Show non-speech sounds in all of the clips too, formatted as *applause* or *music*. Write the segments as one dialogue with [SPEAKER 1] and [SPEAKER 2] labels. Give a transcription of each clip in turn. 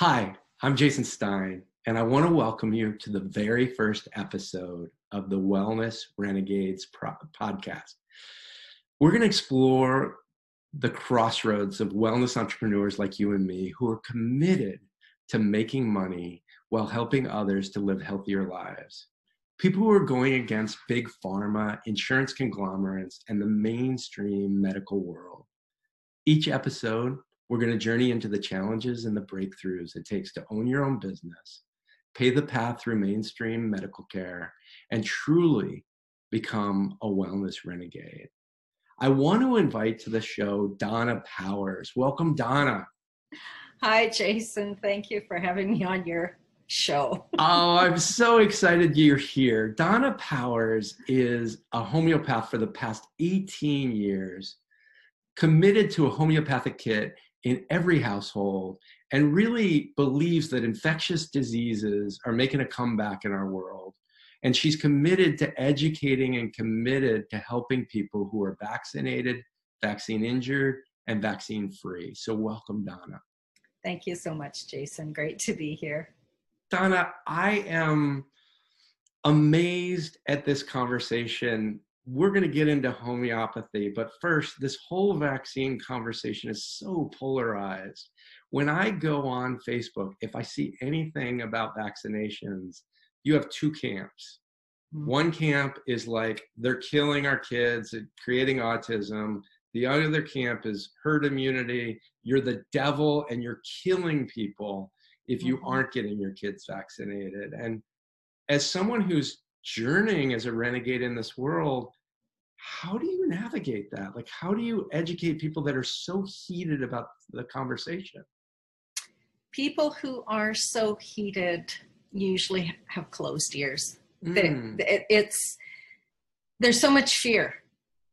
[SPEAKER 1] Hi, I'm Jason Stein, and I want to welcome you to the very first episode of the Wellness Renegades podcast. We're going to explore the crossroads of wellness entrepreneurs like you and me who are committed to making money while helping others to live healthier lives. People who are going against big pharma, insurance conglomerates, and the mainstream medical world. Each episode, we're going to journey into the challenges and the breakthroughs it takes to own your own business, pay the path through mainstream medical care, and truly become a wellness renegade. I want to invite to the show Donna Powers. Welcome, Donna.
[SPEAKER 2] Hi, Jason. Thank you for having me on your show. *laughs*
[SPEAKER 1] oh, I'm so excited you're here. Donna Powers is a homeopath for the past 18 years, committed to a homeopathic kit in every household and really believes that infectious diseases are making a comeback in our world. And she's committed to educating and committed to helping people who are vaccinated, vaccine injured, and vaccine free. So, welcome, Donna.
[SPEAKER 2] Thank you so much, Jason. Great to be here.
[SPEAKER 1] Donna, I am amazed at this conversation we're going to get into homeopathy, but first, this whole vaccine conversation is so polarized. When I go on Facebook, if I see anything about vaccinations, you have two camps. Mm-hmm. One camp is like they're killing our kids, creating autism. The other camp is herd immunity. You're the devil and you're killing people if you mm-hmm. aren't getting your kids vaccinated. And as someone who's journeying as a renegade in this world, how do you navigate that? Like, how do you educate people that are so heated about the conversation?
[SPEAKER 2] People who are so heated usually have closed ears. Mm. It's there's so much fear,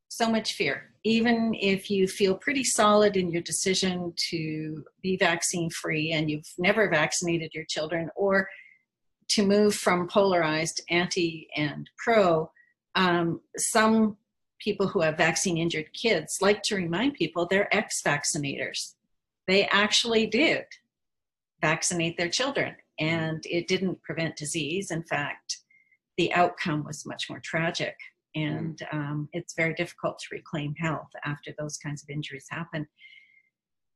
[SPEAKER 2] so much fear. Even if you feel pretty solid in your decision to be vaccine free and you've never vaccinated your children, or to move from polarized anti and pro, um, some people who have vaccine injured kids like to remind people they're ex vaccinators. They actually did vaccinate their children, and it didn't prevent disease. In fact, the outcome was much more tragic, and um, it's very difficult to reclaim health after those kinds of injuries happen.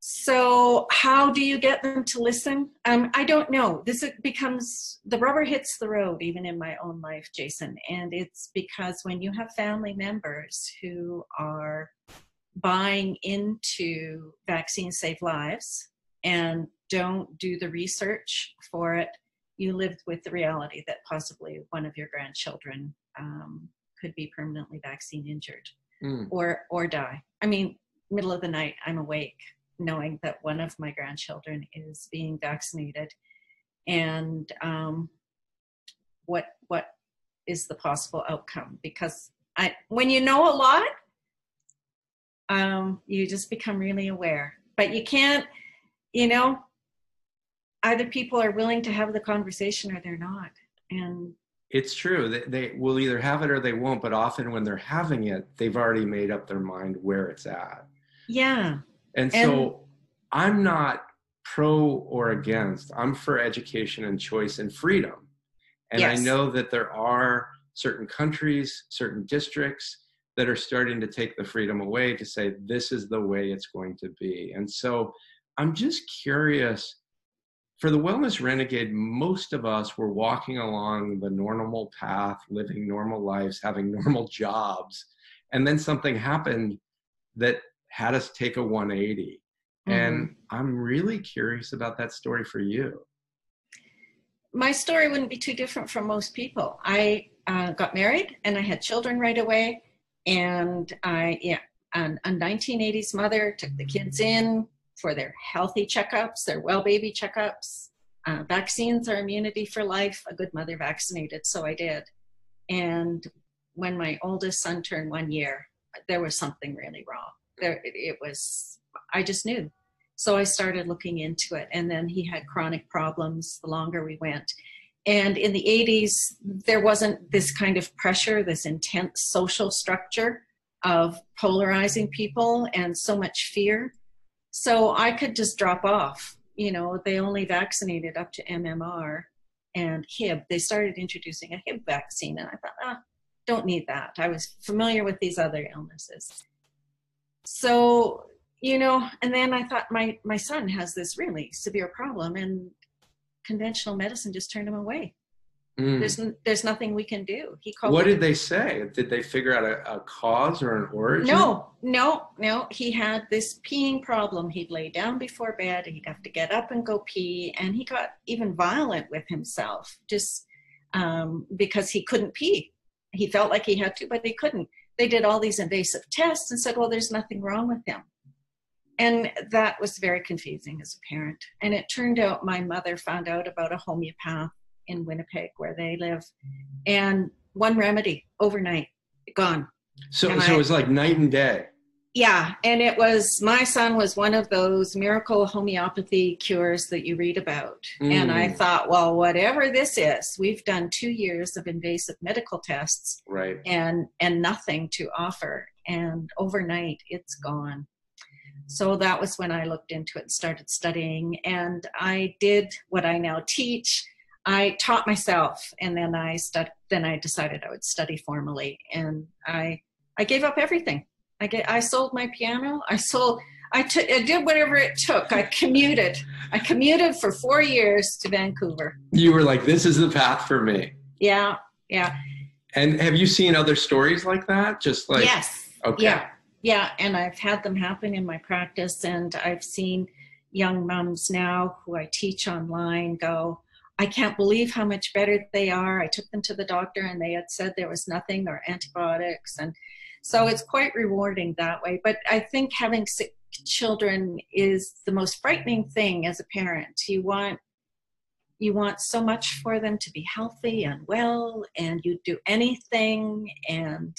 [SPEAKER 2] So, how do you get them to listen? Um, I don't know. This becomes the rubber hits the road, even in my own life, Jason. And it's because when you have family members who are buying into vaccines save lives and don't do the research for it, you live with the reality that possibly one of your grandchildren um, could be permanently vaccine injured mm. or or die. I mean, middle of the night, I'm awake knowing that one of my grandchildren is being vaccinated. And um, what what is the possible outcome? Because I, when you know a lot um, you just become really aware. But you can't you know either people are willing to have the conversation or they're not. And
[SPEAKER 1] it's true. They, they will either have it or they won't but often when they're having it they've already made up their mind where it's at.
[SPEAKER 2] Yeah
[SPEAKER 1] and, and so I'm not pro or against. I'm for education and choice and freedom. And yes. I know that there are certain countries, certain districts that are starting to take the freedom away to say this is the way it's going to be. And so I'm just curious for the wellness renegade, most of us were walking along the normal path, living normal lives, having *laughs* normal jobs. And then something happened that had us take a 180. Mm-hmm. And I'm really curious about that story for you.
[SPEAKER 2] My story wouldn't be too different from most people. I uh, got married and I had children right away. And I, yeah, a 1980s mother took the kids in for their healthy checkups, their well baby checkups. Uh, vaccines are immunity for life. A good mother vaccinated, so I did. And when my oldest son turned one year, there was something really wrong. There, it was. I just knew so I started looking into it. And then he had chronic problems the longer we went. And in the 80s, there wasn't this kind of pressure, this intense social structure of polarizing people and so much fear. So I could just drop off you know, they only vaccinated up to MMR and Hib. They started introducing a Hib vaccine, and I thought, ah, don't need that. I was familiar with these other illnesses. So, you know, and then I thought my my son has this really severe problem, and conventional medicine just turned him away. Mm. There's there's nothing we can do.
[SPEAKER 1] He called. What did they say? Did they figure out a, a, cause or an origin?
[SPEAKER 2] No, no, no. He had this peeing problem. He'd lay down before bed. He'd have to get up and go pee, and he got even violent with himself just um, because he couldn't pee. He felt like he had to, but he couldn't. They did all these invasive tests and said, "Well, there's nothing wrong with him." And that was very confusing as a parent. And it turned out my mother found out about a homeopath in Winnipeg where they live, and one remedy overnight gone.
[SPEAKER 1] So, and so I, it was like night and day.
[SPEAKER 2] Yeah, and it was my son was one of those miracle homeopathy cures that you read about, mm. and I mm. thought, well, whatever this is, we've done two years of invasive medical tests,
[SPEAKER 1] right,
[SPEAKER 2] and and nothing to offer, and overnight it's gone. So that was when I looked into it and started studying, and I did what I now teach I taught myself, and then I stud- Then I decided I would study formally, and I I gave up everything. I get I sold my piano. I sold. I took I did whatever it took. I commuted. I commuted for four years to Vancouver.
[SPEAKER 1] You were like, "This is the path for me."
[SPEAKER 2] Yeah, yeah.
[SPEAKER 1] And have you seen other stories like that? Just like
[SPEAKER 2] yes, okay, yeah, yeah. And I've had them happen in my practice, and I've seen young moms now who I teach online go, I can't believe how much better they are. I took them to the doctor and they had said there was nothing or antibiotics. And so it's quite rewarding that way. But I think having sick children is the most frightening thing as a parent. You want you want so much for them to be healthy and well and you do anything and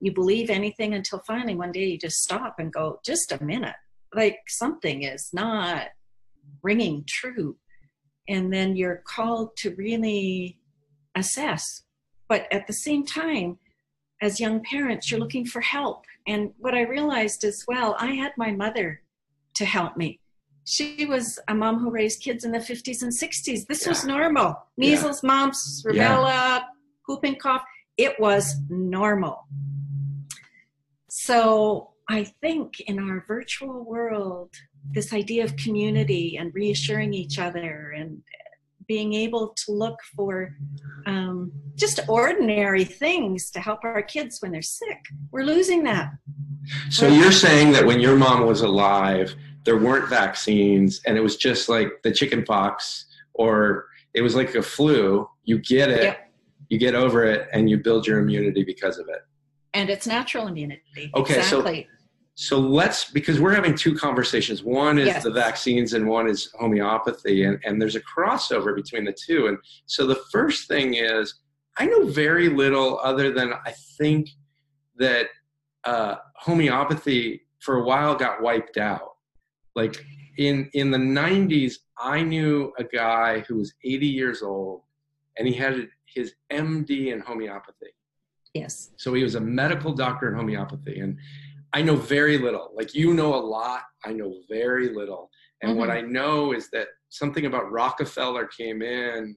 [SPEAKER 2] you believe anything until finally one day you just stop and go just a minute like something is not ringing true and then you're called to really assess. But at the same time, as young parents, you're looking for help. And what I realized as well, I had my mother to help me. She was a mom who raised kids in the 50s and 60s. This yeah. was normal. Measles, yeah. mumps, rubella, yeah. whooping cough. It was normal. So I think in our virtual world, this idea of community and reassuring each other and being able to look for um, just ordinary things to help our kids when they're sick. We're losing that.
[SPEAKER 1] So you're saying that when your mom was alive, there weren't vaccines and it was just like the chicken pox or it was like a flu. You get it, yep. you get over it, and you build your immunity because of it.
[SPEAKER 2] And it's natural immunity.
[SPEAKER 1] Okay, exactly. so so let's because we're having two conversations. One is yes. the vaccines and one is homeopathy and, and there's a crossover between the two. And so the first thing is i know very little other than i think that uh, homeopathy for a while got wiped out. Like in in the 90s i knew a guy who was 80 years old and he had his md in homeopathy.
[SPEAKER 2] Yes.
[SPEAKER 1] So he was a medical doctor in homeopathy and I know very little. Like you know a lot, I know very little. And mm-hmm. what I know is that something about Rockefeller came in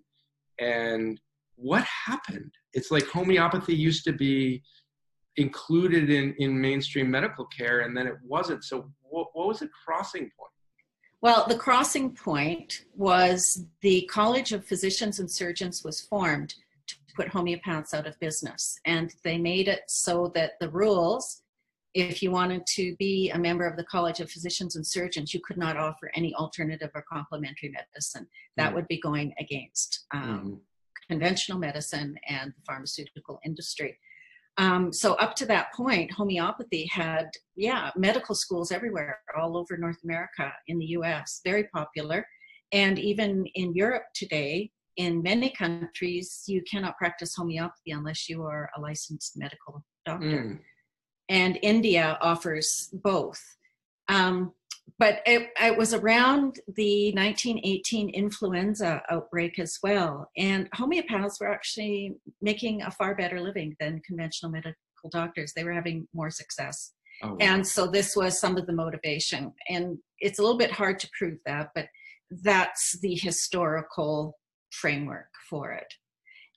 [SPEAKER 1] and what happened? It's like homeopathy used to be included in, in mainstream medical care and then it wasn't. So what, what was the crossing point?
[SPEAKER 2] Well, the crossing point was the College of Physicians and Surgeons was formed to put homeopaths out of business. And they made it so that the rules if you wanted to be a member of the College of Physicians and Surgeons, you could not offer any alternative or complementary medicine. That mm-hmm. would be going against um, mm-hmm. conventional medicine and the pharmaceutical industry. Um, so up to that point, homeopathy had, yeah, medical schools everywhere, all over North America, in the U.S., very popular, and even in Europe today. In many countries, you cannot practice homeopathy unless you are a licensed medical doctor. Mm and India offers both. Um, but it, it, was around the 1918 influenza outbreak as well. And homeopaths were actually making a far better living than conventional medical doctors. They were having more success. Oh, wow. And so this was some of the motivation. And it's a little bit hard to prove that, but that's the historical framework for it.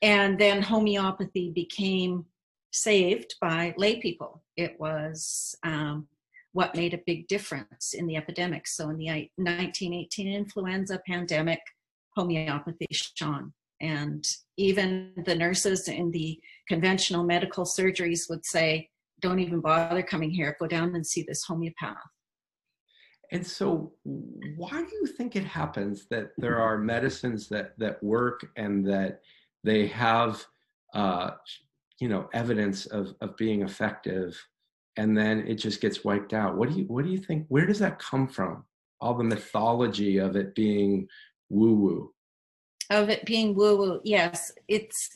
[SPEAKER 2] And then homeopathy became saved by lay people. It was um, what made a big difference in the epidemic. So in the 1918 influenza pandemic, homeopathy shone. And even the nurses in the conventional medical surgeries would say, don't even bother coming here, go down and see this homeopath.
[SPEAKER 1] And so, why do you think it happens that there are medicines that that work and that they have, uh, you know, evidence of of being effective, and then it just gets wiped out? What do you what do you think? Where does that come from? All the mythology of it being woo woo.
[SPEAKER 2] Of it being woo woo, yes, it's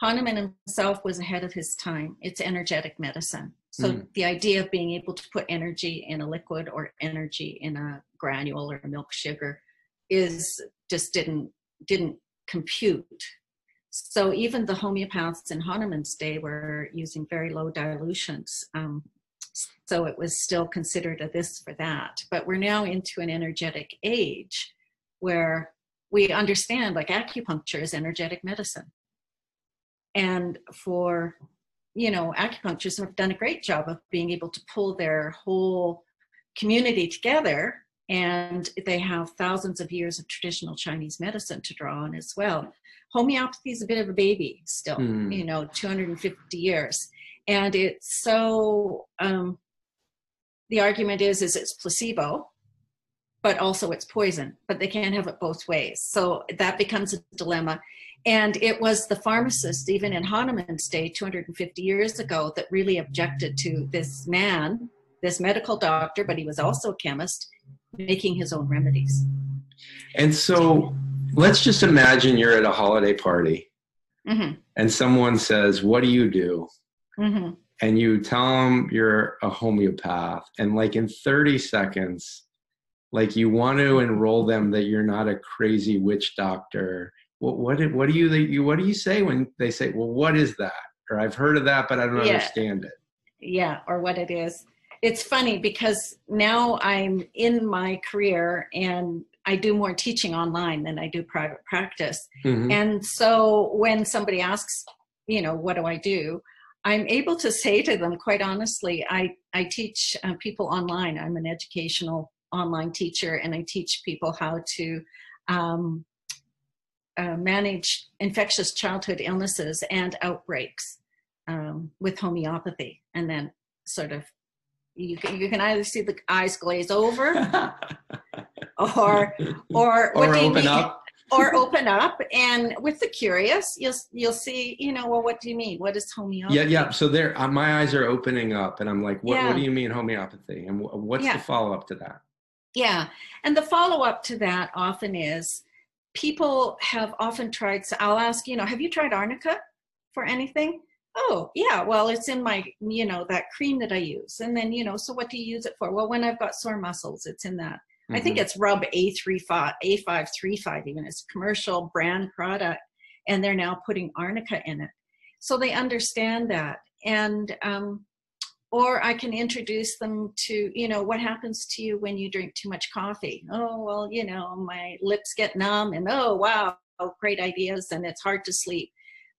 [SPEAKER 2] Hahnemann himself was ahead of his time. It's energetic medicine. So mm. the idea of being able to put energy in a liquid or energy in a granule or milk sugar is just didn't didn't compute. So even the homeopaths in Hahnemann's day were using very low dilutions. Um, so it was still considered a this for that. But we're now into an energetic age where we understand like acupuncture is energetic medicine. And for you know, acupuncturists have done a great job of being able to pull their whole community together and they have thousands of years of traditional Chinese medicine to draw on as well. Homeopathy is a bit of a baby still, mm. you know, 250 years. And it's so, um, the argument is, is it's placebo, but also it's poison, but they can't have it both ways. So that becomes a dilemma. And it was the pharmacist, even in Hahnemann's day, 250 years ago, that really objected to this man, this medical doctor, but he was also a chemist, making his own remedies.
[SPEAKER 1] And so let's just imagine you're at a holiday party mm-hmm. and someone says, What do you do? Mm-hmm. And you tell them you're a homeopath. And like in 30 seconds, like you want to enroll them that you're not a crazy witch doctor what what what do you you what do you say when they say well what is that or i've heard of that but i don't yeah. understand it
[SPEAKER 2] yeah or what it is it's funny because now i'm in my career and i do more teaching online than i do private practice mm-hmm. and so when somebody asks you know what do i do i'm able to say to them quite honestly i i teach uh, people online i'm an educational online teacher and i teach people how to um, uh, manage infectious childhood illnesses and outbreaks um, with homeopathy. And then sort of you can, you can either see the eyes glaze over *laughs* or or what
[SPEAKER 1] or open up
[SPEAKER 2] or open up and with the curious you'll you'll see you know well what do you mean what is homeopathy
[SPEAKER 1] yeah yeah so there uh, my eyes are opening up and i'm like what, yeah. what do you mean homeopathy and what's yeah. the follow-up to that
[SPEAKER 2] yeah and the follow-up to that often is people have often tried, so I'll ask, you know, have you tried arnica for anything? Oh, yeah, well, it's in my, you know, that cream that I use. And then, you know, so what do you use it for? Well, when I've got sore muscles, it's in that. Mm-hmm. I think mm-hmm. it's Rub A35, A535 even. It's a commercial brand product. And they're now putting arnica in it. So they understand that. And um, or I can introduce them to, you know, what happens to you when you drink too much coffee? Oh, well, you know, my lips get numb and oh, wow, great ideas and it's hard to sleep.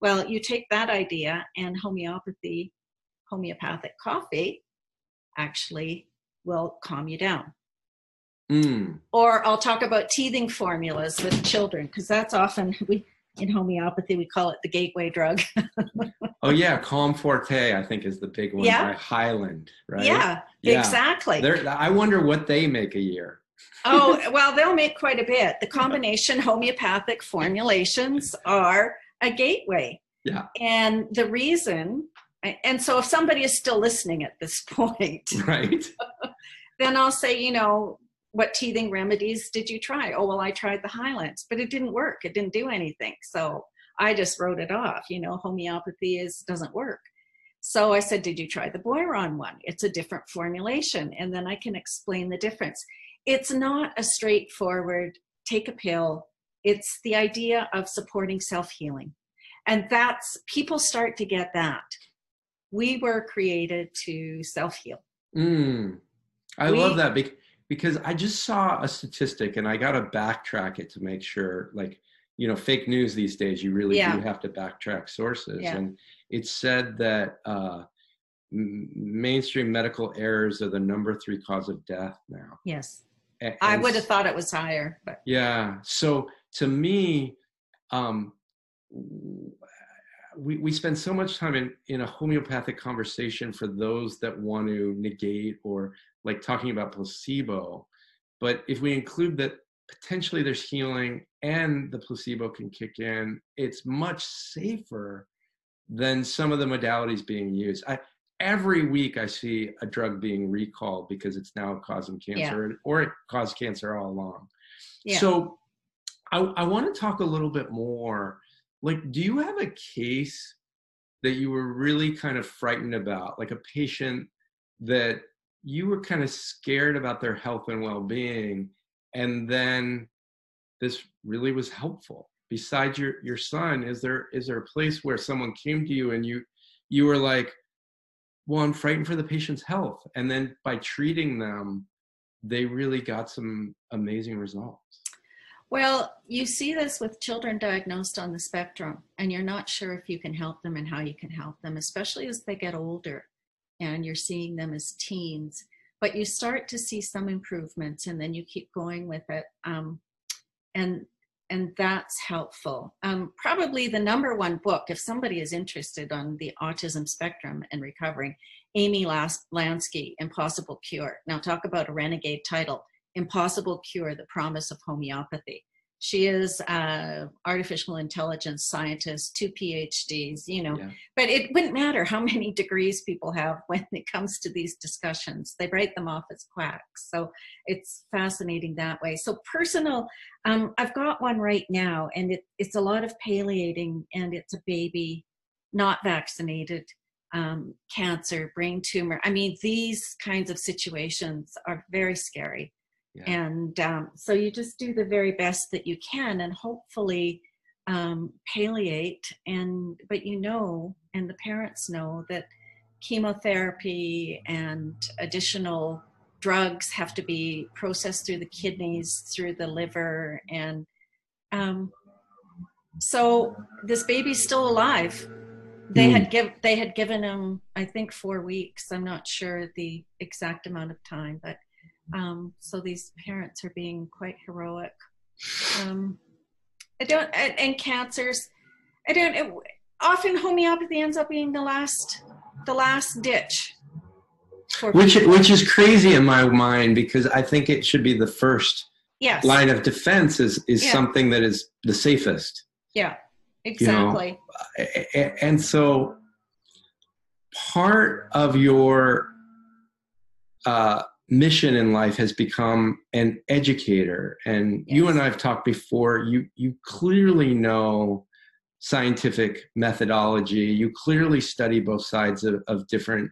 [SPEAKER 2] Well, you take that idea and homeopathy, homeopathic coffee actually will calm you down. Mm. Or I'll talk about teething formulas with children because that's often we in homeopathy we call it the gateway drug. *laughs*
[SPEAKER 1] Oh yeah calm forte i think is the big one yeah. by hyland right?
[SPEAKER 2] Yeah, yeah. exactly.
[SPEAKER 1] They're, i wonder what they make a year.
[SPEAKER 2] Oh *laughs* well they'll make quite a bit. The combination homeopathic formulations are a gateway.
[SPEAKER 1] Yeah.
[SPEAKER 2] And the reason and so if somebody is still listening at this *laughs* point
[SPEAKER 1] right.
[SPEAKER 2] then i'll say you know what teething remedies did you try? Oh, well, I tried the Hyland's, but it didn't work. It didn't do anything. So I just wrote it off. You know, homeopathy is doesn't work. So I said, Did you try the Boiron one? It's a different formulation. And then I can explain the difference. It's not a straightforward take a pill, it's the idea of supporting self healing. And that's people start to get that. We were created to self heal.
[SPEAKER 1] Mm, I we, love that because I just saw a statistic and I got to backtrack it to make sure, like, you know, fake news these days, you really
[SPEAKER 2] Yeah.
[SPEAKER 1] do have to backtrack sources.
[SPEAKER 2] Yeah.
[SPEAKER 1] And it said that uh, m- mainstream medical errors are the number three cause of death now.
[SPEAKER 2] Yes.
[SPEAKER 1] A-
[SPEAKER 2] I
[SPEAKER 1] and
[SPEAKER 2] would have thought it was higher, but
[SPEAKER 1] Yeah. So to me, um, we, we spend so much time in, in a homeopathic conversation for those that want to negate or like talking about placebo. But if we include that potentially there's healing and the placebo can kick in, it's much safer than some of the modalities being used. I, every week I see a drug being recalled because it's now causing cancer or it caused cancer all along.
[SPEAKER 2] yeah.
[SPEAKER 1] So I, I want to talk a little bit more. Like, do you have a case that you were really kind of frightened about, like a patient that you were kind of scared about their health and well being, and then this really was helpful? Besides your your son, is there is there a place where someone came to you and you you were like, well, I'm frightened for the patient's health, and then by treating them, they really got some amazing results.
[SPEAKER 2] Well, you see this with children diagnosed on the spectrum, and you're not sure if you can help them and how you can help them, especially as they get older and you're seeing them as teens. But you start to see some improvements, and then you keep going with it, um, and and that's helpful. Um, probably the number one book, if somebody is interested on the autism spectrum and recovering, Amy Las- Lansky, Impossible Cure. Now, talk about a renegade title. Impossible Cure, The Promise of Homeopathy. She is a artificial intelligence scientist, two PhDs, you know,
[SPEAKER 1] Yeah.
[SPEAKER 2] but it wouldn't matter how *laughs* many degrees people have when it comes to these discussions. They write them off as quacks. So it's fascinating that way. So personal, um, I've got one right now, and it, it's a lot of palliating, and it's a baby not vaccinated, um, cancer, brain tumor. I mean, these kinds of situations are very scary.
[SPEAKER 1] Yeah.
[SPEAKER 2] And um, so you just do the very best that you can, and hopefully um, palliate. And but you know, and the parents know that chemotherapy and additional drugs have to be processed through the kidneys, through the liver, and um, so this baby's still alive. They had give they had given him, I think, four weeks. I'm not sure the exact amount of time, but um, so these parents are being quite heroic. Um, I don't, and, and cancers. I don't. It, often homeopathy ends up being the last, the last ditch.
[SPEAKER 1] Which
[SPEAKER 2] people.
[SPEAKER 1] which is crazy in my mind because I think it should be the first
[SPEAKER 2] yes,
[SPEAKER 1] line of defense is is
[SPEAKER 2] Yeah.
[SPEAKER 1] something that is the safest.
[SPEAKER 2] yeah, exactly.
[SPEAKER 1] A- a- And so part of your uh, mission in life has become an educator. And you and I have talked before. You you clearly know scientific methodology. You clearly study both sides of, of different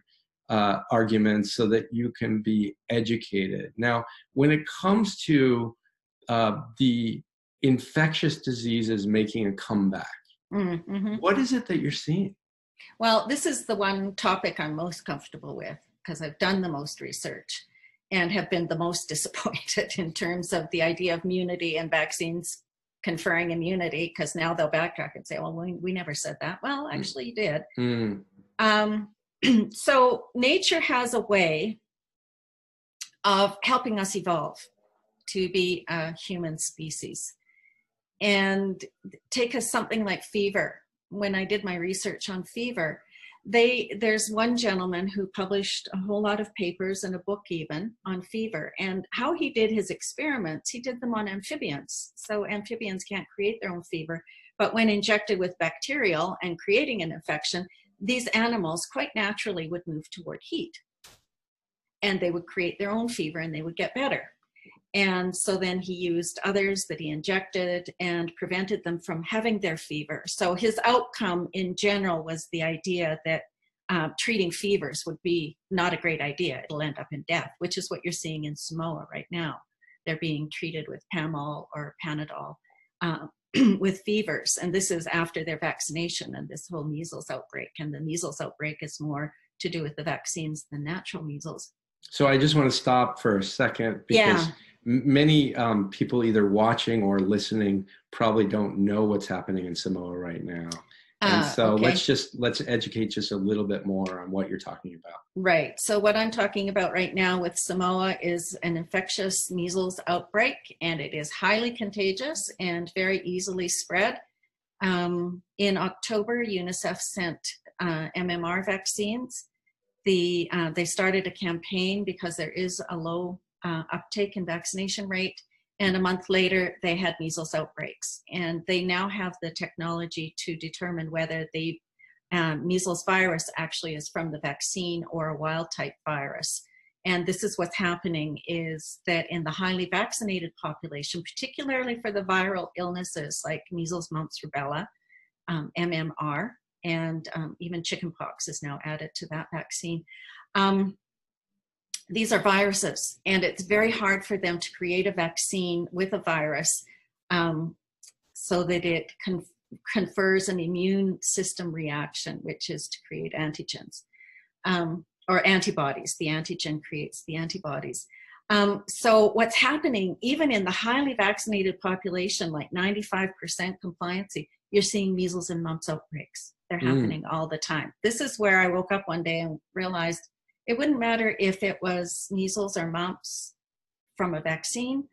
[SPEAKER 1] uh, arguments so that you can be educated. Now, when it comes to uh, the infectious diseases making a comeback,
[SPEAKER 2] Mm-hmm.
[SPEAKER 1] what is it that you're seeing?
[SPEAKER 2] Well, this is the one topic I'm most comfortable with because I've done the most research and have been the most *laughs* disappointed in terms of the idea of immunity and vaccines conferring immunity because now they'll backtrack and say, well, we, we never said that. Well, actually, you did.
[SPEAKER 1] Mm,
[SPEAKER 2] Um, *clears throat* so nature has a way of helping us evolve to be a human species. And take us something like fever. When I did my research on fever, they there's one gentleman who published a whole lot of papers and a book even on fever and how he did his experiments he did them on amphibians so amphibians can't create their own fever but when injected with bacterial and creating an infection these animals quite naturally would move toward heat and they would create their own fever and they would get better. And so then he used others that he injected and prevented them from having their fever. So his outcome in general was the idea that uh, treating fevers would be not a great idea. It'll end up in death, which is what you're seeing in Samoa right now. They're being treated with Pamol or Panadol uh, *clears throat* with fevers. And this is after their vaccination and this whole measles outbreak. And the measles outbreak is more to do with the vaccines than natural measles.
[SPEAKER 1] So I just want to stop for a second because
[SPEAKER 2] Yeah.
[SPEAKER 1] Many um, people either watching or listening probably don't know what's happening in Samoa right now. And
[SPEAKER 2] Uh,
[SPEAKER 1] so
[SPEAKER 2] okay.
[SPEAKER 1] let's just let's educate just a little bit more on what you're talking about.
[SPEAKER 2] Right. So, what I'm talking about right now with Samoa is an infectious measles outbreak, and it is highly contagious and very easily spread. Um, in October, UNICEF sent uh, MMR vaccines. The uh, they started a campaign because there is a low uh, uptake in vaccination rate, and a month later they had measles outbreaks. And they now have the technology to determine whether the um, measles virus actually is from the vaccine or a wild type virus. And this is what's happening is that in the highly vaccinated population, particularly for the viral illnesses like measles, mumps, rubella, um, MMR, and um, even chickenpox is now added to that vaccine. Um, these are viruses, and it's very hard for them to create a vaccine with a virus um, so that it can confers an immune system reaction, which is to create antigens um, or antibodies. The antigen creates the antibodies. Um, so what's happening, even in the highly vaccinated population, like 95% compliancy, you're seeing measles and mumps outbreaks. They're
[SPEAKER 1] Mm.
[SPEAKER 2] happening all the time. This is where I woke up one day and realized it wouldn't matter if it was measles or mumps from a vaccine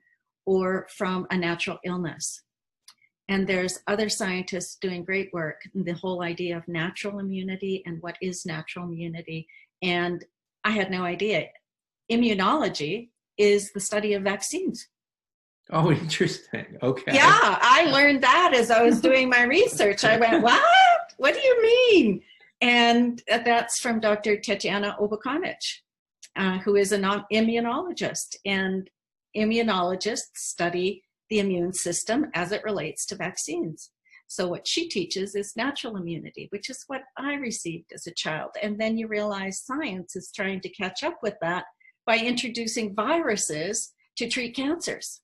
[SPEAKER 2] or from a natural illness. And there's other scientists doing great work the whole idea of natural immunity and what is natural immunity. And i had no idea. Immunology is the study of vaccines.
[SPEAKER 1] Oh, *laughs* interesting. Okay.
[SPEAKER 2] yeah i learned that as i was doing my research. I went *laughs* what? What do you mean and that's from dr Tetyana Obukhanych uh, who is an immunologist and immunologists study the immune system as it relates to vaccines. So, what she teaches is natural immunity, which is what I received as a child. And then you realize science is trying to catch up with that by introducing viruses to treat cancers.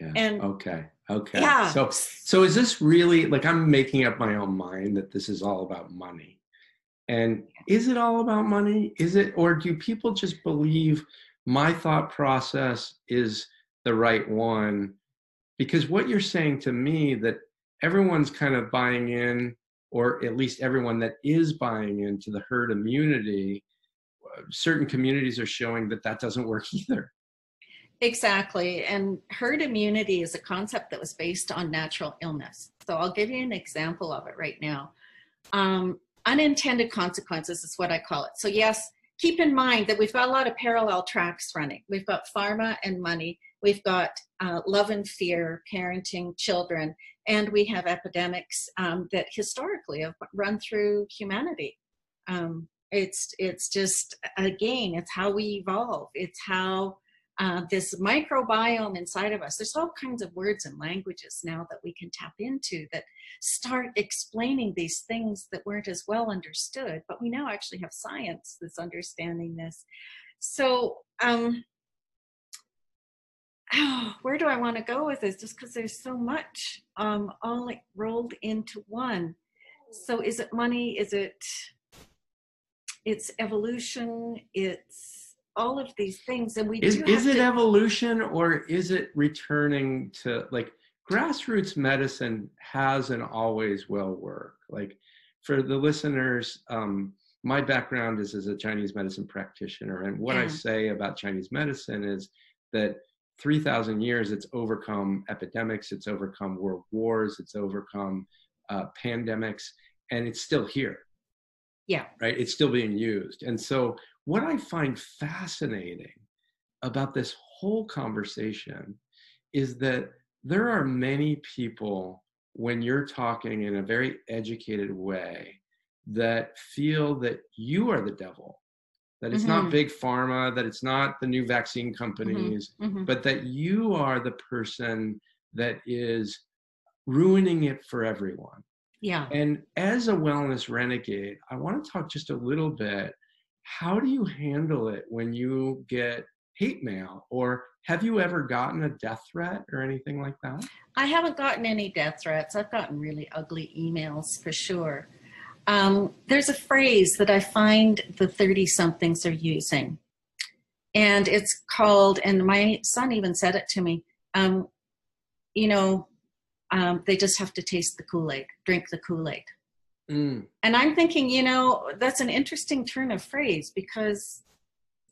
[SPEAKER 1] Yeah.
[SPEAKER 2] And-
[SPEAKER 1] okay. Okay.
[SPEAKER 2] Yeah.
[SPEAKER 1] So so is this really like I'm making up my own mind that this is all about money? And is it all about money? Is it or do people just believe my thought process is the right one? Because what you're saying to me that everyone's kind of buying in or at least everyone that is buying into the herd immunity uh, certain communities are showing that that doesn't work *laughs* either.
[SPEAKER 2] Exactly. And herd immunity is a concept that was based on natural illness. So I'll give you an example of it right now. Um, unintended consequences is what I call it. So, yes, keep in mind that we've got a lot of parallel tracks running. We've got pharma and money, we've got uh, love and fear, parenting children, and we have epidemics um, that historically have run through humanity. Um, it's it's just again, it's how we evolve. It's how uh, this microbiome inside of us. There's all kinds of words and languages now that we can tap into that start explaining these things that weren't as well understood. But we now actually have science that's understanding this. So, um, oh, *sighs* where do I want to go with this? Just because there's so much um, all like rolled into one. So, is it money? Is it? It's evolution. It's all of these things, and we
[SPEAKER 1] is,
[SPEAKER 2] do
[SPEAKER 1] is it
[SPEAKER 2] to,
[SPEAKER 1] evolution or is it returning to like grassroots medicine has and always will work? Like for the listeners um, my background is as a chinese medicine practitioner and what i say about chinese medicine is that 3000 years it's overcome epidemics it's overcome world wars it's overcome uh, pandemics and it's still here.
[SPEAKER 2] Yeah.
[SPEAKER 1] right? It's still being used. And so what i find fascinating about this whole conversation is that there are many people when you're talking in a very educated way that feel that you are the devil that it's not
[SPEAKER 2] Mhm.
[SPEAKER 1] big pharma that it's not the new vaccine companies
[SPEAKER 2] Mhm.
[SPEAKER 1] but that you are the person that is ruining it for everyone
[SPEAKER 2] Yeah.
[SPEAKER 1] and as a wellness renegade, I want to talk just a little bit. How do you handle it when you get hate mail? Or have you ever gotten a death threat or anything like that?
[SPEAKER 2] I haven't gotten any death threats. I've gotten really ugly emails for sure. um, there's a phrase that I find the 30 somethings are using. And it's called, and my son even said it to me, um, you know, um, they just have to taste the Kool Aid, drink the Kool Aid. Mm. And I'm thinking, you know, that's an interesting turn of phrase because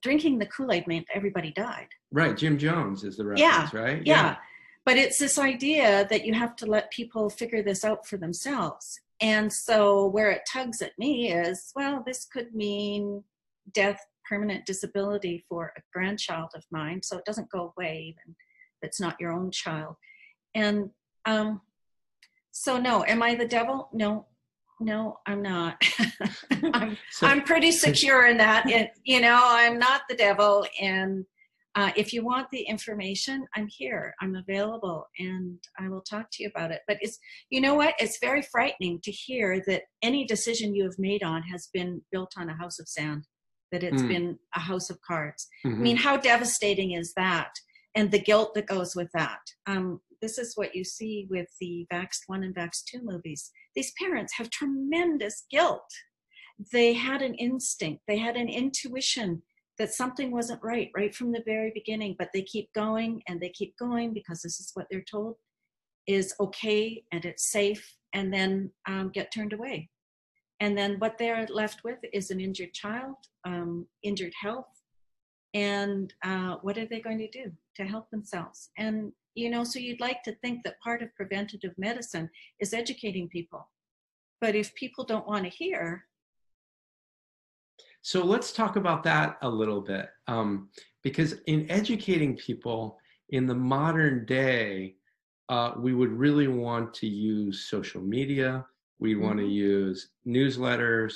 [SPEAKER 2] drinking the Kool Aid meant everybody died.
[SPEAKER 1] Right. Jim Jones is the reference,
[SPEAKER 2] yeah,
[SPEAKER 1] right?
[SPEAKER 2] Yeah. yeah. But it's this idea that you have to let people figure this out for themselves. And so where it tugs at me is, well, this could mean death, permanent disability for a grandchild of mine. So it doesn't go away even if it's not your own child. And um, so no, am I the devil? No, no, I'm not. *laughs* I'm, so, I'm pretty secure in that. It, you know, I'm not the devil. And uh, if you want the information, I'm here. I'm available, and I will talk to you about it. But it's, you know what? It's very frightening to hear that any decision you have made on has been built on a house of sand, that it's mm. been a house of cards. Mm-hmm. I mean, how devastating is that? And the guilt that goes with that. Um, this is what you see with the Vax 1 and Vax 2 movies. These parents have tremendous guilt. They had an instinct, they had an intuition that something wasn't right right from the very beginning, but they keep going and they keep going because this is what they're told is okay and it's safe, and then um, get turned away. And then what they're left with is an injured child, um, injured health, and uh, what are they going to do to help themselves? And you know, so you'd like to think that part of preventative medicine is educating people. But if people don't want to hear,
[SPEAKER 1] so let's talk about that a little bit. Um, because in educating people in the modern day, uh, we would really want to use social media. We want to use newsletters.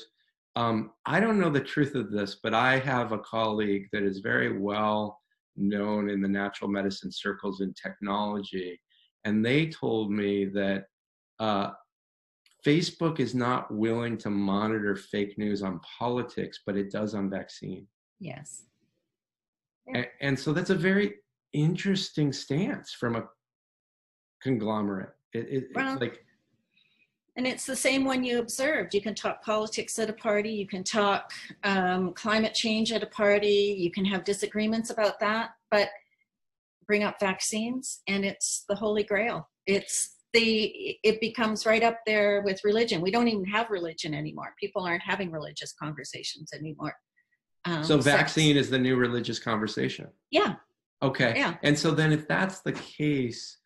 [SPEAKER 1] Um, I don't know the truth of this, but I have a colleague that is very well known in the natural medicine circles in technology. And they told me that uh, Facebook is not willing to monitor fake news on politics, but it does on vaccine.
[SPEAKER 2] Yes.
[SPEAKER 1] Yeah. And, and, so that's a very interesting stance from a conglomerate. It, it, well, it's like,
[SPEAKER 2] and it's the same one you observed. You can talk politics at a party, you can talk um, climate change at a party, you can have disagreements about that, but bring up vaccines, and it's the holy grail. It's the it becomes right up there with religion. We don't even have religion anymore. People aren't having religious conversations anymore.
[SPEAKER 1] Um, so vaccine sex. is the new religious conversation.
[SPEAKER 2] Yeah.
[SPEAKER 1] Okay.
[SPEAKER 2] Yeah.
[SPEAKER 1] And so then, if that's the case,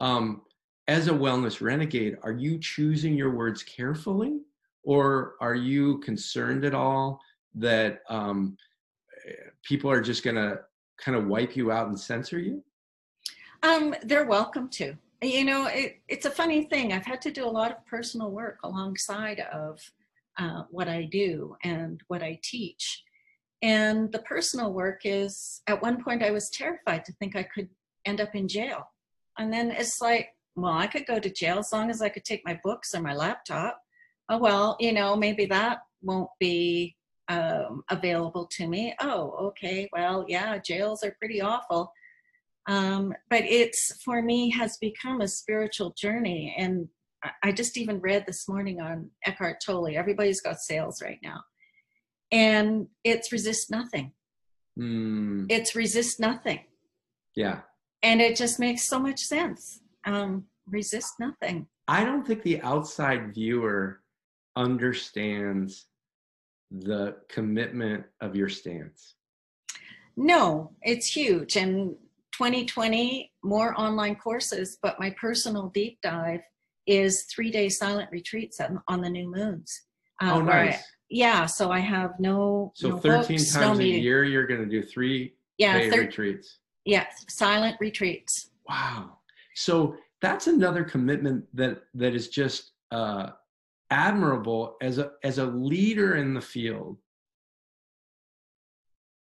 [SPEAKER 1] um, as a wellness renegade, are you choosing your words carefully, or are you concerned at all that um, people are just going to kind of wipe you out and censor you?
[SPEAKER 2] Um, they're welcome to. You know it, it's a funny thing. I've had to do a lot of personal work alongside of uh, what i do and what i teach. And the personal work is at one point i was terrified to think i could end up in jail. And then it's like well i could go to jail as long as i could take my books or my laptop oh well you know maybe that won't be um, available to me oh okay well yeah jails are pretty awful um, but it's for me has become a spiritual journey. And I just even read this morning on Eckhart Tolle. Everybody's got sales right now, and it's resist nothing. Mm. It's resist nothing.
[SPEAKER 1] Yeah.
[SPEAKER 2] And it just makes so much sense. Um, resist nothing.
[SPEAKER 1] I don't think the outside viewer understands the commitment of your stance.
[SPEAKER 2] No, it's huge. And 2020, more online courses, but my personal deep dive is three day silent retreats on, the new moons.
[SPEAKER 1] Uh, oh, nice. I,
[SPEAKER 2] yeah, so I have no.
[SPEAKER 1] So
[SPEAKER 2] no
[SPEAKER 1] 13
[SPEAKER 2] books,
[SPEAKER 1] times
[SPEAKER 2] no
[SPEAKER 1] a year, you're going to do three
[SPEAKER 2] yeah,
[SPEAKER 1] day thir- retreats.
[SPEAKER 2] Yeah, silent retreats.
[SPEAKER 1] Wow. So that's another commitment that that is just uh, admirable as a as a leader in the field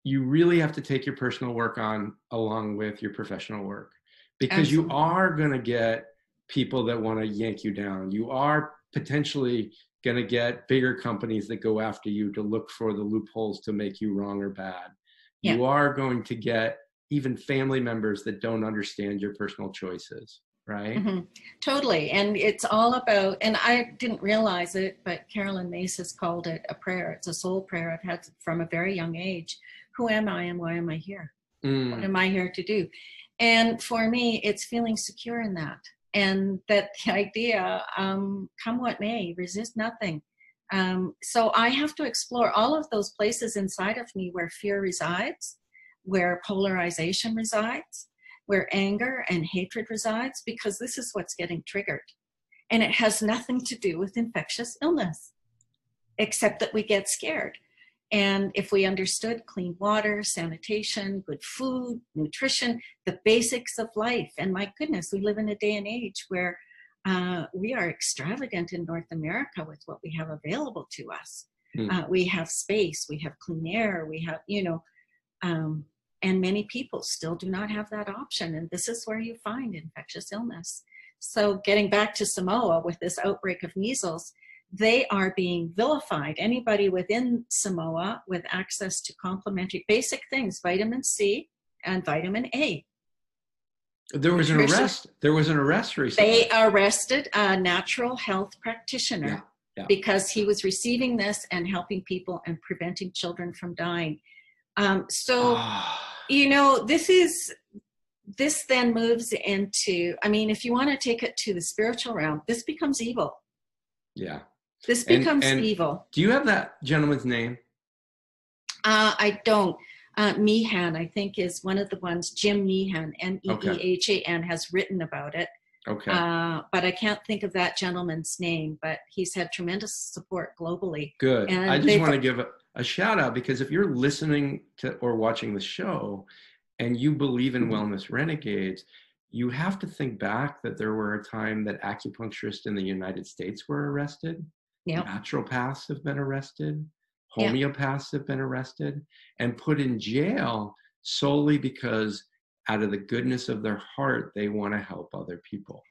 [SPEAKER 1] you really have to take your personal work on along with your professional work because Absolutely. you are going to get people that want to yank you down. You are potentially going to get bigger companies that go after you to look for the loopholes to make you wrong or bad. Yeah. You are going to get even family members that don't understand your personal choices. right?
[SPEAKER 2] Mm-hmm. Totally. And it's all about, and I didn't realize it, but Caroline Myss has called it a prayer. It's a soul prayer I've had from a very young age. Who am I and why am I here? Mm. What am I here to do? And for me, it's feeling secure in that. And that the *laughs* idea, um, come what may, resist nothing. Um, so I have to explore all of those places inside of me where fear resides, where polarization resides, where anger and hatred resides, because this is what's getting triggered. And it has nothing to do with infectious illness, except that we get scared. And if we understood clean water, sanitation, good food, nutrition, the basics of life, and my goodness, we live in a day and age where uh, we are extravagant in North America with what we have available to us. Mm. Uh, we have space, we have clean air, we have, you know, um, and many people still do not have that option. And this is where you find infectious illness. So, getting back to Samoa with this outbreak of measles, they are being vilified. Anybody within Samoa with access to complementary basic things, vitamin C and vitamin A,
[SPEAKER 1] there was an arrest. There was an arrest recently.
[SPEAKER 2] They arrested a natural health practitioner yeah, yeah. because he was receiving this and helping people and preventing children from dying. Um, so, you know, this is this then moves into. I mean, if you want to take it to the spiritual realm, this becomes evil.
[SPEAKER 1] Yeah.
[SPEAKER 2] This becomes and, and evil.
[SPEAKER 1] Do you have that gentleman's name?
[SPEAKER 2] Uh, I don't uh, Meehan, I think, is one of the ones. Jim Meehan, M E E H A N, has written about it.
[SPEAKER 1] Okay.
[SPEAKER 2] Uh, but I can't think of that gentleman's name. But he's had tremendous support globally.
[SPEAKER 1] Good. And I just want to give a, a, shout out because if you're listening to or watching the show, and you believe in mm-hmm. wellness renegades, you have to think back that there were a time that acupuncturists in the United States were arrested.
[SPEAKER 2] Yep.
[SPEAKER 1] Naturopaths have been arrested homeopaths yeah. have been arrested and put in jail solely because out of the goodness of their heart they want to help other people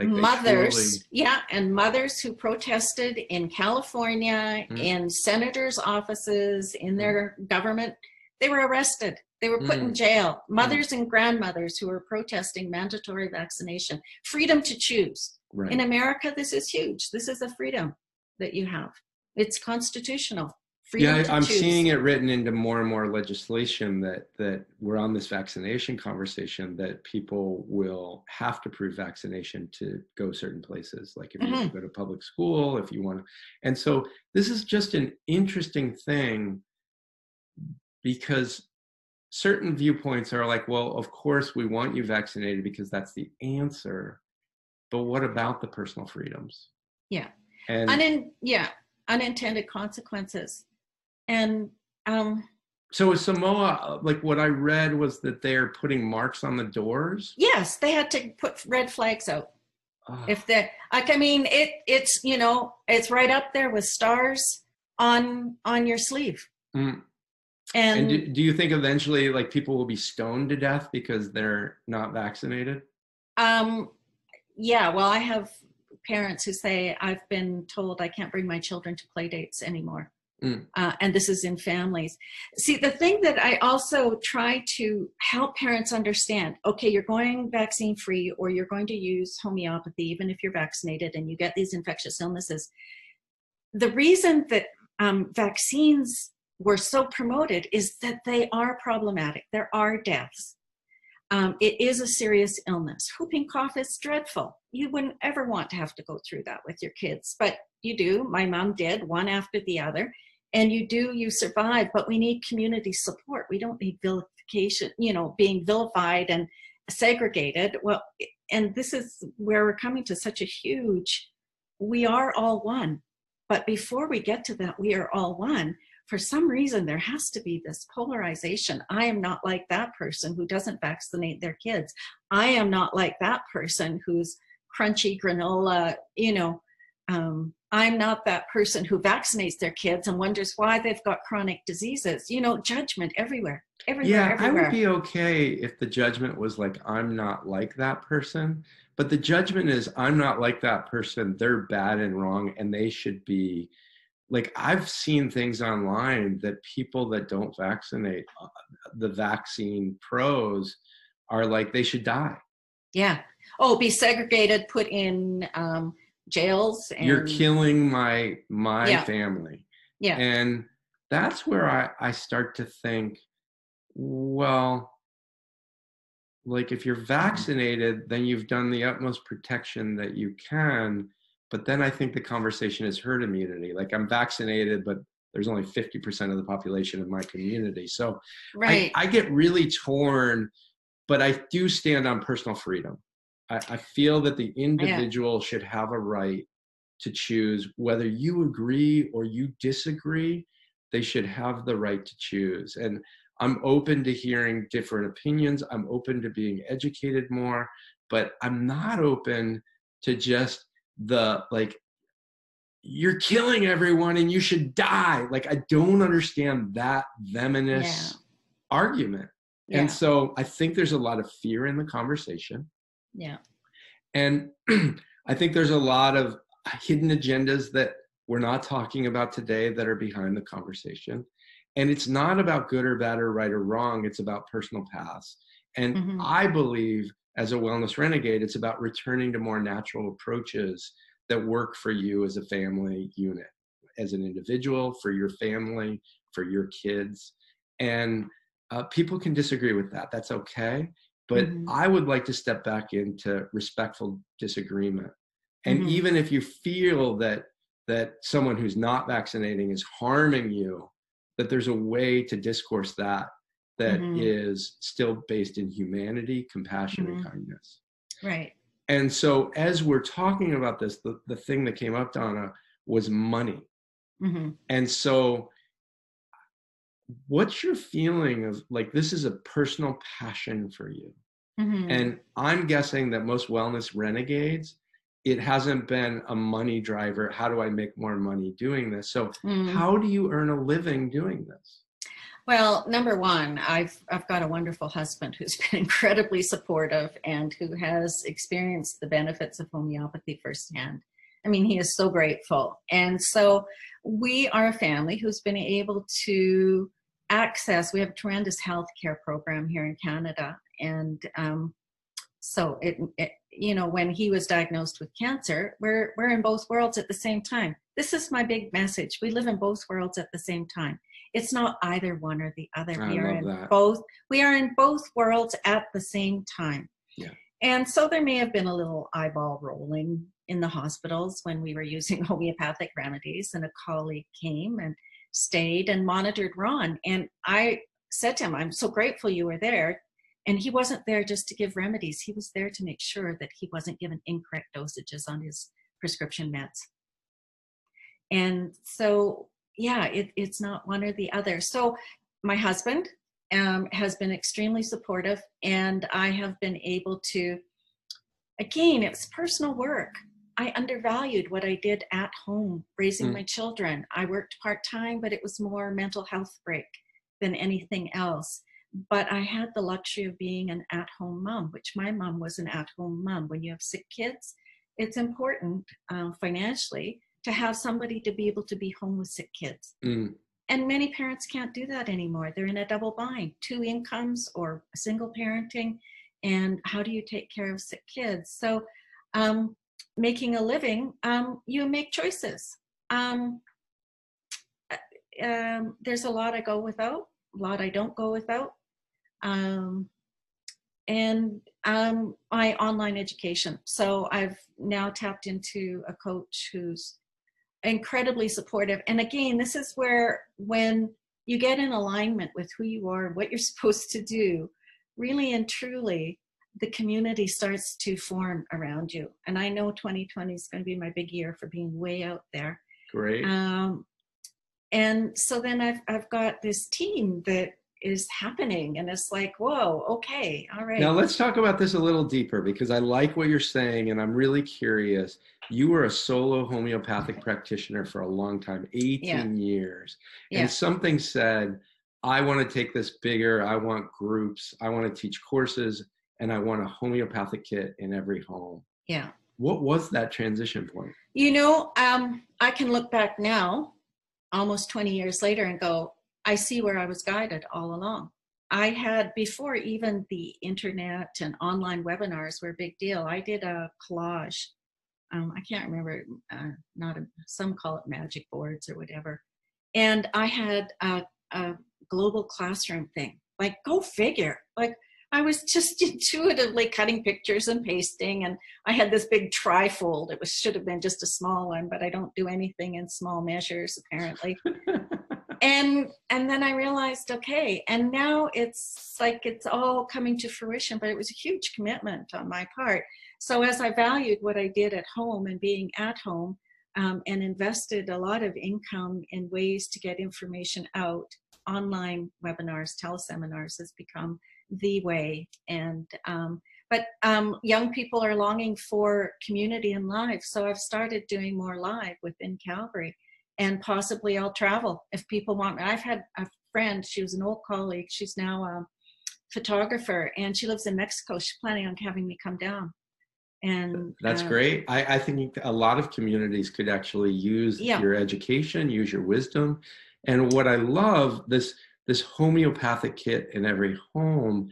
[SPEAKER 2] like mothers yeah and mothers who protested in california mm-hmm. in senators offices in their mm-hmm. government they were arrested they were put mm-hmm. in jail mothers mm-hmm. and grandmothers who were protesting mandatory vaccination freedom to choose right. in america this is huge this is a freedom that you have it's constitutional
[SPEAKER 1] yeah i'm choose. seeing it written into more and more legislation that that we're on this vaccination conversation that people will have to prove vaccination to go certain places like if mm-hmm. you want to go to public school if you want to and so this is just an interesting thing because certain viewpoints are like well of course we want you vaccinated because that's the answer but what about the personal freedoms
[SPEAKER 2] yeah and Unin- yeah unintended consequences and um,
[SPEAKER 1] so is Samoa like what I read was that they're putting marks on the doors?
[SPEAKER 2] Yes, they had to put red flags out. Oh. If they like I mean it it's you know, it's right up there with stars on on your sleeve.
[SPEAKER 1] Mm. And, and do, do, you think eventually like people will be stoned to death because they're not vaccinated?
[SPEAKER 2] Um yeah, well I have parents who say I've been told I can't bring my children to play dates anymore Mm. Uh, and this is in families. See, the thing that I also try to help parents understand okay, you're going vaccine free or you're going to use homeopathy, even if you're vaccinated and you get these infectious illnesses. The reason that um, vaccines were so promoted is that they are problematic, there are deaths. Um, it is a serious illness. Whooping cough is dreadful. You wouldn't ever want to have to go through that with your kids, but you do. My mom did, one after the other and you do you survive but we need community support. We don't need vilification you know being vilified and segregated. Well and this is where we're coming to such a huge we are all one. But before we get to that we are all one for some reason there has to be this polarization. I am not like that person who doesn't vaccinate their kids. I am not like that person who's crunchy granola you know um, I'm not that person who vaccinates their kids and wonders why they've got chronic diseases. You know, judgment everywhere, everywhere.
[SPEAKER 1] Yeah,
[SPEAKER 2] everywhere.
[SPEAKER 1] I would be okay if the judgment was like, I'm not like that person. But the judgment is, I'm not like that person. They're bad and wrong, and they should be. Like, I've seen things online that people that don't vaccinate, uh, the vaccine pros, are like, they should die
[SPEAKER 2] Yeah. Oh, be segregated, put in um, jails. And,
[SPEAKER 1] You're killing my my
[SPEAKER 2] Yeah.
[SPEAKER 1] family.
[SPEAKER 2] Yeah.
[SPEAKER 1] And that's where I, I start to think, well, like if you're vaccinated, then you've done the utmost protection that you can. But then I think the conversation is herd immunity. Like I'm vaccinated, but there's only 50% of the population of my community. So
[SPEAKER 2] right.
[SPEAKER 1] I, I get really torn, but I do stand on personal freedom. I, I feel that the oh, individual should have a right to choose whether you agree or you disagree. They should have the right to choose. And I'm open to hearing different opinions. I'm open to being educated more, but I'm not open to just the like you're killing everyone and you should die. Like I don't understand that venomous
[SPEAKER 2] Yeah.
[SPEAKER 1] argument.
[SPEAKER 2] yeah.
[SPEAKER 1] And so I think there's a lot of fear in the conversation.
[SPEAKER 2] Yeah.
[SPEAKER 1] And *clears throat* I think there's a lot of hidden agendas that we're not talking about today that are behind the conversation. And it's not about good or bad or right or wrong, it's about personal paths. And
[SPEAKER 2] Mhm.
[SPEAKER 1] I believe as a wellness renegade, it's about returning to more natural approaches that work for you as a family unit, as an individual, for your family, for your kids. And uh, people can disagree with that. That's okay. But
[SPEAKER 2] Mhm.
[SPEAKER 1] I would like to step back into respectful disagreement. And
[SPEAKER 2] Mhm.
[SPEAKER 1] even if you feel that that someone who's not vaccinating is harming you, that there's a way to discourse that that is
[SPEAKER 2] Mhm.
[SPEAKER 1] still based in humanity, compassion, and
[SPEAKER 2] Mhm.
[SPEAKER 1] kindness.
[SPEAKER 2] Right.
[SPEAKER 1] And so as we're talking about this, the, the thing that came up, Donna, was money.
[SPEAKER 2] hmm
[SPEAKER 1] And so what's your feeling of like this is a personal passion for you?
[SPEAKER 2] hmm
[SPEAKER 1] And I'm guessing that most wellness renegades, it hasn't been a money driver. How do I make more money doing this? So
[SPEAKER 2] Mm.
[SPEAKER 1] how do you earn a living doing this?
[SPEAKER 2] Well, number one, I've I've got a wonderful husband who's *laughs* been incredibly supportive and who has experienced the benefits of homeopathy firsthand. I mean, he is so grateful, and so we are a family who's been able to access. We have a tremendous healthcare program here in Canada, and um, so it, it you know when he was diagnosed with cancer, we're we're in both worlds at the same time. This is my big message. We live in both worlds at the same time it's not either one or the other.
[SPEAKER 1] I
[SPEAKER 2] we are in
[SPEAKER 1] that.
[SPEAKER 2] both. We are in both worlds at the same time.
[SPEAKER 1] Yeah.
[SPEAKER 2] And so there may have been a little eyeball rolling in the hospitals when we were using *laughs* homeopathic remedies, and a colleague came and stayed and monitored Ron. And I said to him, "I'm so grateful you were there." And he wasn't there just to give remedies. He was there to make sure that he wasn't given incorrect dosages on his prescription meds. And so yeah, it, it's not one or the other. So my husband um, has been extremely supportive, and I have been able to, again, it's personal work. I undervalued what I did at home raising
[SPEAKER 1] Mm.
[SPEAKER 2] my children. I worked part time, but it was more mental health break than anything else. But I had the luxury of being an at home mom, which my mom was an at home mom. When you have sick kids, it's important uh, financially to have somebody to be able to be home with sick kids.
[SPEAKER 1] Mm,
[SPEAKER 2] And many parents can't do that anymore. They're in a double bind, two incomes or single parenting. And how do you take care of sick kids? So, um, making a living, um, you make choices. Um, uh, um, there's a lot I go without, a lot I don't go without. Um, and um, my online education. So I've now tapped into a coach who's incredibly supportive. And again, this is where when you get in alignment with who you are and what you're *laughs* supposed to do, really and truly, the community starts to form around you. And I know 2020 is going to be my big year for being way out there.
[SPEAKER 1] great.
[SPEAKER 2] Um, and so then I've I've got this team that is happening, and it's like, whoa, okay, all right.
[SPEAKER 1] Now let's talk about this a little deeper because I like what you're saying and I'm really curious. You were a solo homeopathic practitioner for a long time, 18
[SPEAKER 2] Yeah.
[SPEAKER 1] years.
[SPEAKER 2] Yeah.
[SPEAKER 1] And something said, I want to take this bigger. I want groups. I want to teach courses and I want a homeopathic kit in every home.
[SPEAKER 2] yeah.
[SPEAKER 1] What was that transition point?
[SPEAKER 2] You know, um, I can look back now, almost 20 years later, and go, I see where I was guided all along. I had before even the internet and online webinars were a big deal. I did a collage. Um, I can't remember. Uh, not a, some call it magic boards or whatever. And I had a, a global classroom thing. Like, go figure. Like, I was just *laughs* intuitively cutting pictures and pasting, and I had this big trifold. It was should have been just a small one, but I don't do anything in small measures apparently. *laughs* and and then I realized, okay, and now it's like it's all coming to fruition, but it was a huge commitment on my part. So as I valued what I did at home and being at home, um, and invested a lot of income in ways to get information out, online webinars, teleseminars has become the way. And um, but um, young people are longing for community and live, so I've started doing more live within Calgary, and possibly I'll travel if people want me. I've had a friend; she was an old colleague. She's now a photographer, and she lives in Mexico. She's planning on having me come down. And
[SPEAKER 1] that's uh, great. I, I think a lot of communities could actually use yeah. your education, use your wisdom, and what I love this this homeopathic kit in every home.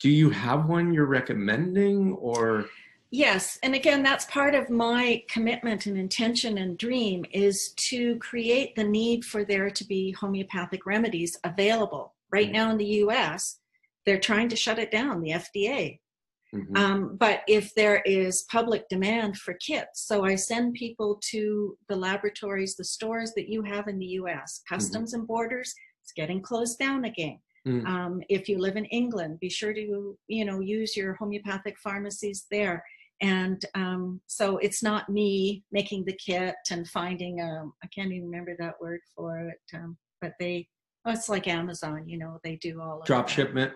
[SPEAKER 1] Do you have one you're recommending or?
[SPEAKER 2] Yes, and again, that's part of my commitment and intention and dream is to create the need for there to be homeopathic remedies available. Right mm-hmm. now in the US, they're trying to shut it down, the FDA. Mm-hmm. Um, but if there is public demand for kits, so I send people to the laboratories, the stores that you have in the US, mm-hmm. Customs mm-hmm. and Borders, it's getting closed down again. Mm. Um, if you live in England, be sure to you know use your homeopathic pharmacies there. And um, so it's not me making the kit and finding a I can't even remember that word for it, um, but they oh, it's like Amazon, you know, they do all
[SPEAKER 1] drop shipment.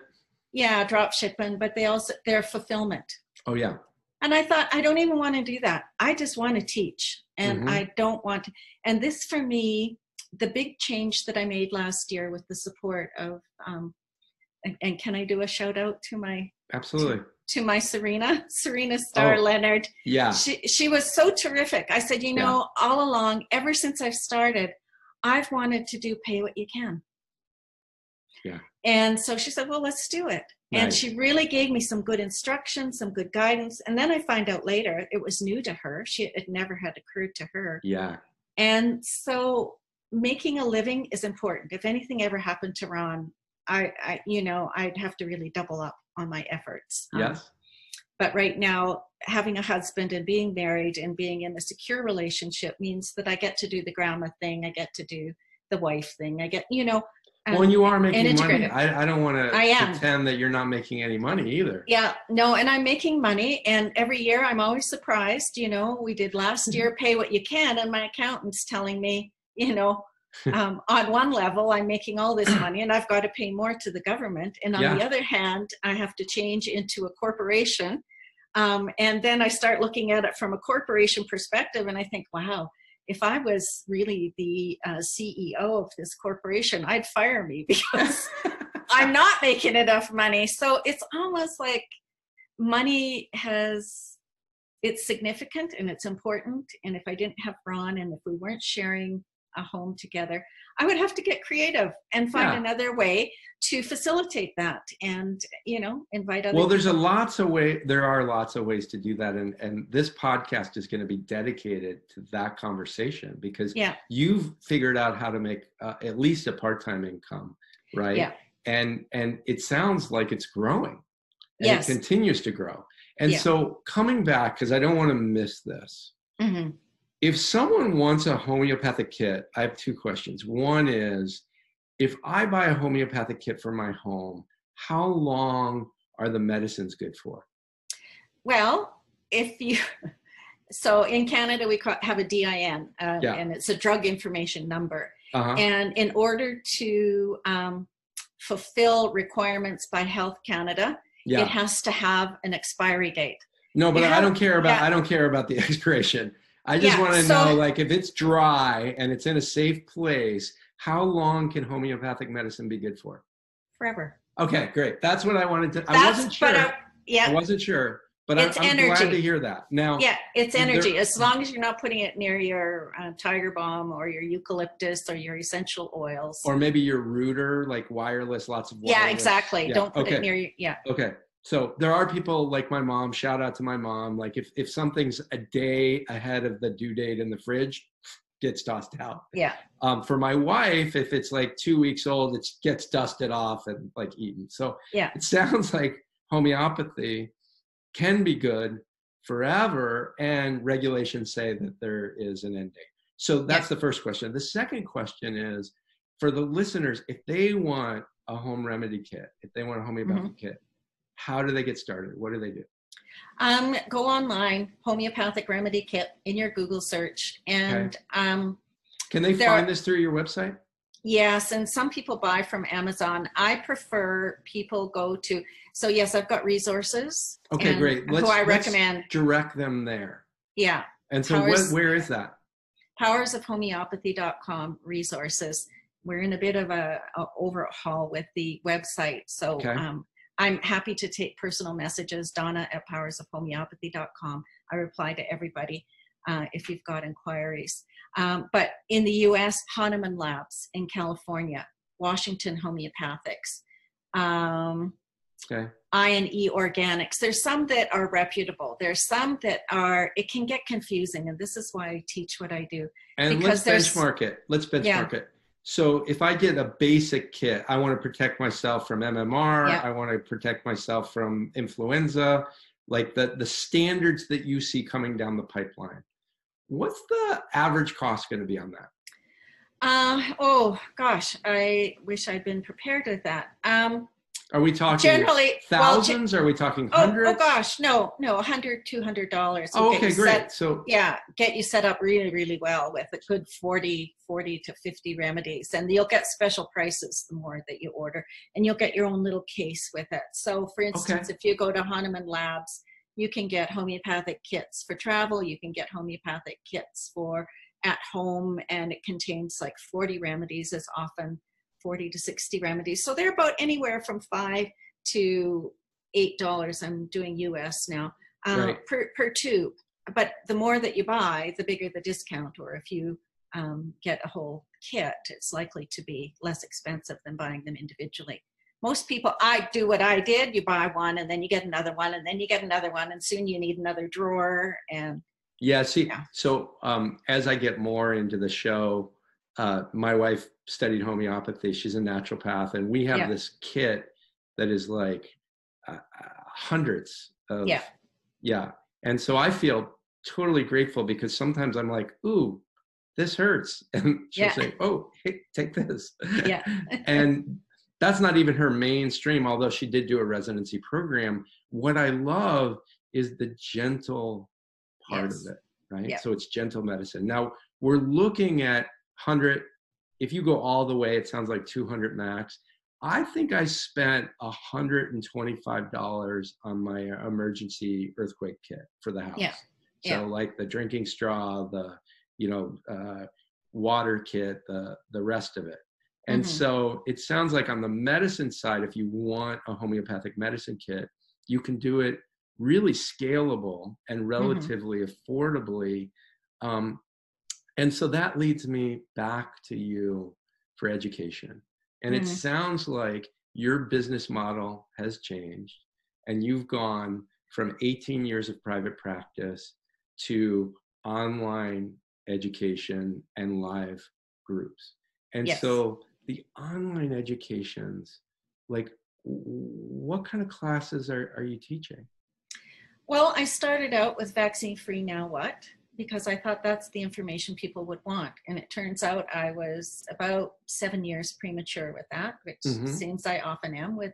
[SPEAKER 2] Yeah, drop shipment, but they also their fulfillment.
[SPEAKER 1] Oh yeah.
[SPEAKER 2] And I thought I don't even want to do that. I just want to teach, and mm-hmm. I don't want to. And this for me the big change that I made last year with the support of, um, and, and, can I do a shout out to my
[SPEAKER 1] absolutely
[SPEAKER 2] to, to my Serena, *laughs* Serena Star oh, Leonard.
[SPEAKER 1] Yeah,
[SPEAKER 2] she she was so terrific. I said, you know, yeah. all along, ever since I've started, I've wanted to do pay what you can.
[SPEAKER 1] Yeah.
[SPEAKER 2] And so she said, well, let's do it. Nice. And she really gave me some good instruction, some good guidance. And then I find out later it was new to her. She it never had occurred to her.
[SPEAKER 1] Yeah.
[SPEAKER 2] And so making a living is important. If anything ever happened to Ron, I, I you know, I'd have to really double up on my efforts.
[SPEAKER 1] Um, yes.
[SPEAKER 2] but right now, having a husband and being married and being in a secure relationship means that I get to do the grandma thing. I get to do the wife thing. I get, you know.
[SPEAKER 1] Um, well, you are making money. I, I don't want to pretend that you're not making any money either.
[SPEAKER 2] Yeah, no, and I'm making money, and every year I'm always surprised. You know, we did last year, pay what you can, and my accountant's telling me, you know, *laughs* um, on one level, I'm making all this money and I've got to pay more to the government. And on yeah. the other hand, I have to change into a corporation. Um, and then I start looking at it from a corporation perspective and I think, wow, if I was really the uh, CEO of this corporation, I'd fire me *laughs* because I'm not making enough money. So it's almost like money has, it's significant and it's important. And if I didn't have Ron and if we weren't sharing a home together i would have to get creative and find yeah. another way to facilitate that and you know invite other
[SPEAKER 1] well there's people. a lots of way there are lots of ways to do that and and this podcast is going to be dedicated to that conversation because
[SPEAKER 2] yeah.
[SPEAKER 1] you've figured out how to make uh, at least a part-time income right
[SPEAKER 2] yeah.
[SPEAKER 1] and and it sounds like it's growing and
[SPEAKER 2] yes.
[SPEAKER 1] it continues to grow and yeah. so coming back because i don't want to miss this
[SPEAKER 2] mm-hmm
[SPEAKER 1] if someone wants a homeopathic kit, I have two questions. One is if I buy a homeopathic kit for my home, how long are the medicines good for?
[SPEAKER 2] Well, if you, *laughs* so in Canada, we have a DIN, uh, yeah. and it's a drug information number. Uh-huh. And in order to um, fulfill requirements by Health Canada, yeah. it has to have an expiry date.
[SPEAKER 1] No, but I don't care about yeah. I don't care about the *laughs* expiration. I just yeah, want to so, know, like, if it's dry and it's in a safe place, how long can homeopathic medicine be good for?
[SPEAKER 2] Forever.
[SPEAKER 1] Okay, great. That's what I wanted to. That's, I wasn't sure. I,
[SPEAKER 2] yeah.
[SPEAKER 1] I wasn't sure. but
[SPEAKER 2] it's
[SPEAKER 1] I'm, I'm
[SPEAKER 2] energy.
[SPEAKER 1] glad to hear that. Now,
[SPEAKER 2] Yeah, it's
[SPEAKER 1] There-
[SPEAKER 2] energy. as long as you're not putting it near your uh, tiger balm or your eucalyptus or your essential oils.
[SPEAKER 1] or maybe your router, like wireless, lots of
[SPEAKER 2] yeah, exactly.
[SPEAKER 1] Yeah,
[SPEAKER 2] Don't put
[SPEAKER 1] okay.
[SPEAKER 2] it near you. Yeah,
[SPEAKER 1] Okay. So there are people like my mom, shout out to my mom. Like if, if something's a day ahead of the due date in the fridge, gets tossed out.
[SPEAKER 2] yeah,
[SPEAKER 1] Um, for my wife, if it's like two weeks old, it gets dusted off and like eaten. So
[SPEAKER 2] Yeah.
[SPEAKER 1] it sounds *laughs* like homeopathy can be good forever and regulations say that there is an end date. So that's the first question. The second question is for the listeners, if they want a home remedy kit, if they want a homeopathic
[SPEAKER 2] Mm-hmm.
[SPEAKER 1] kit, how do they get started? What do they do?
[SPEAKER 2] Um, go online, homeopathic remedy kit in your Google search, and um,
[SPEAKER 1] Can they find this through your website?
[SPEAKER 2] yes, and some people buy from Amazon. I prefer people go to. So yes, I've got resources.
[SPEAKER 1] Okay, great. Let's-
[SPEAKER 2] who I recommend.
[SPEAKER 1] Direct them there.
[SPEAKER 2] Yeah,
[SPEAKER 1] And so
[SPEAKER 2] Powers-
[SPEAKER 1] what, where is that?
[SPEAKER 2] powersofhomeopathy.com resources. We're in a bit of a, a overhaul with the website, so
[SPEAKER 1] Okay.
[SPEAKER 2] um, I'm happy to take personal messages. Donna at powersofhomeopathy.com. I reply to everybody uh, if you've got inquiries. Um, but in the U.S., Hahnemann Labs in California, Washington Homeopathics. Um,
[SPEAKER 1] Okay.
[SPEAKER 2] I&E Organics. There's some that are reputable. There's some that are, it can get confusing. And this is why I teach what I do.
[SPEAKER 1] And
[SPEAKER 2] Because
[SPEAKER 1] let's benchmark it. Let's benchmark
[SPEAKER 2] Yeah.
[SPEAKER 1] it. So if I get a basic kit, I want to protect myself from MMR.
[SPEAKER 2] Yeah.
[SPEAKER 1] I want to protect myself from influenza, like the the standards that you see coming down the pipeline. What's the average cost going to be on that?
[SPEAKER 2] Uh, oh, gosh, I wish I'd been prepared with that. Um,
[SPEAKER 1] Are we talking
[SPEAKER 2] generally, well, ge-
[SPEAKER 1] thousands? Are we talking
[SPEAKER 2] oh, oh
[SPEAKER 1] hundreds?
[SPEAKER 2] oh, gosh, no, no, 100 $200.
[SPEAKER 1] Oh, okay, great.
[SPEAKER 2] set-
[SPEAKER 1] So
[SPEAKER 2] yeah, get you set up really, really well with a good 40, 40 to 50 remedies. And you'll get special prices the more that you order. And you'll get your own little case with it. So, for instance, if you go to Hahnemann Labs, you can get homeopathic kits for travel. You can get homeopathic kits for at home. And it contains like 40 remedies as often 40 to 60 remedies. So they're about anywhere from five to eight dollars. I'm doing US now uh,
[SPEAKER 1] Right.
[SPEAKER 2] per per tube. But the more that you buy, the bigger the discount. Or if you um, get a whole kit, it's likely to be less expensive than buying them individually. Most people, I do what I did. You buy one, and then you get another one, and then you get another one, and soon you need another drawer. And
[SPEAKER 1] Yeah, see,
[SPEAKER 2] Yeah.
[SPEAKER 1] so um, as I get more into the show, uh, my wife studied homeopathy. She's a naturopath, and we have
[SPEAKER 2] Yeah.
[SPEAKER 1] this kit that is like uh, hundreds of.
[SPEAKER 2] Yeah.
[SPEAKER 1] Yeah. And so I feel totally grateful because sometimes I'm like, ooh, this hurts. *laughs* And she'll
[SPEAKER 2] Yeah.
[SPEAKER 1] say, oh, hey, take this.
[SPEAKER 2] Yeah. *laughs*
[SPEAKER 1] and that's not even her mainstream, although she did do a residency program. What I love is the gentle part
[SPEAKER 2] Yes.
[SPEAKER 1] of it, right?
[SPEAKER 2] Yeah.
[SPEAKER 1] So it's gentle medicine. Now we're looking at 100. If you go all the way, it sounds like 200 max. I think I spent $125 on my emergency earthquake kit for the house.
[SPEAKER 2] Yeah.
[SPEAKER 1] So
[SPEAKER 2] Yeah.
[SPEAKER 1] like the drinking straw, the you know uh, water kit, the the rest of it. And
[SPEAKER 2] Mhm.
[SPEAKER 1] so it sounds like on the medicine side, if you want a homeopathic medicine kit, you can do it really scalable and relatively affordably. Um, and so that leads me back to you for education. And it
[SPEAKER 2] Mhm.
[SPEAKER 1] sounds like your business model has changed and you've gone from 18 years of private practice to online education and live groups. And
[SPEAKER 2] Yes.
[SPEAKER 1] so the online educations, like what kind of classes are, are you teaching?
[SPEAKER 2] Well, I started out with vaccine free now what? Because I thought that's the information people would want. And it turns out I was about seven years premature with that, which
[SPEAKER 1] Mhm.
[SPEAKER 2] seems I often am with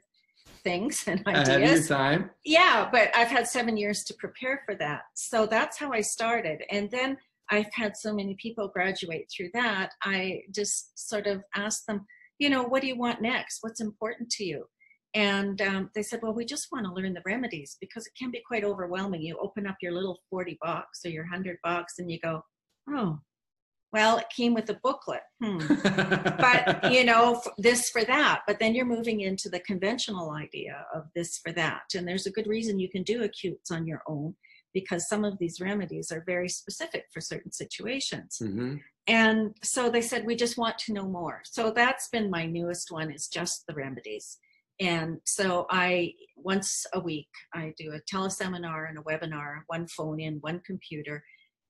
[SPEAKER 2] things *laughs* and
[SPEAKER 1] Ahead of your
[SPEAKER 2] ideas.
[SPEAKER 1] time?
[SPEAKER 2] Yeah, but I've had seven years to prepare for that. So that's how I started. And then I've had so many people graduate through that. I just sort of asked them, you know, what do you want next? What's important to you? And um, they said, well, we just want to learn the remedies because it can be quite overwhelming. You open up your little 40 box or your 100 box and you go, oh, well, it came with a booklet. Hmm. but, *laughs* you know, this for that. But then you're moving into the conventional idea of this for that. And there's a good reason you can do acutes on your own because some of these remedies are very specific for certain situations. Mm-hmm. And so they said, we just want to know more. So that's been my newest one is just the remedies. And so I, once a week, I do a teleseminar and a webinar, one phone in, one computer.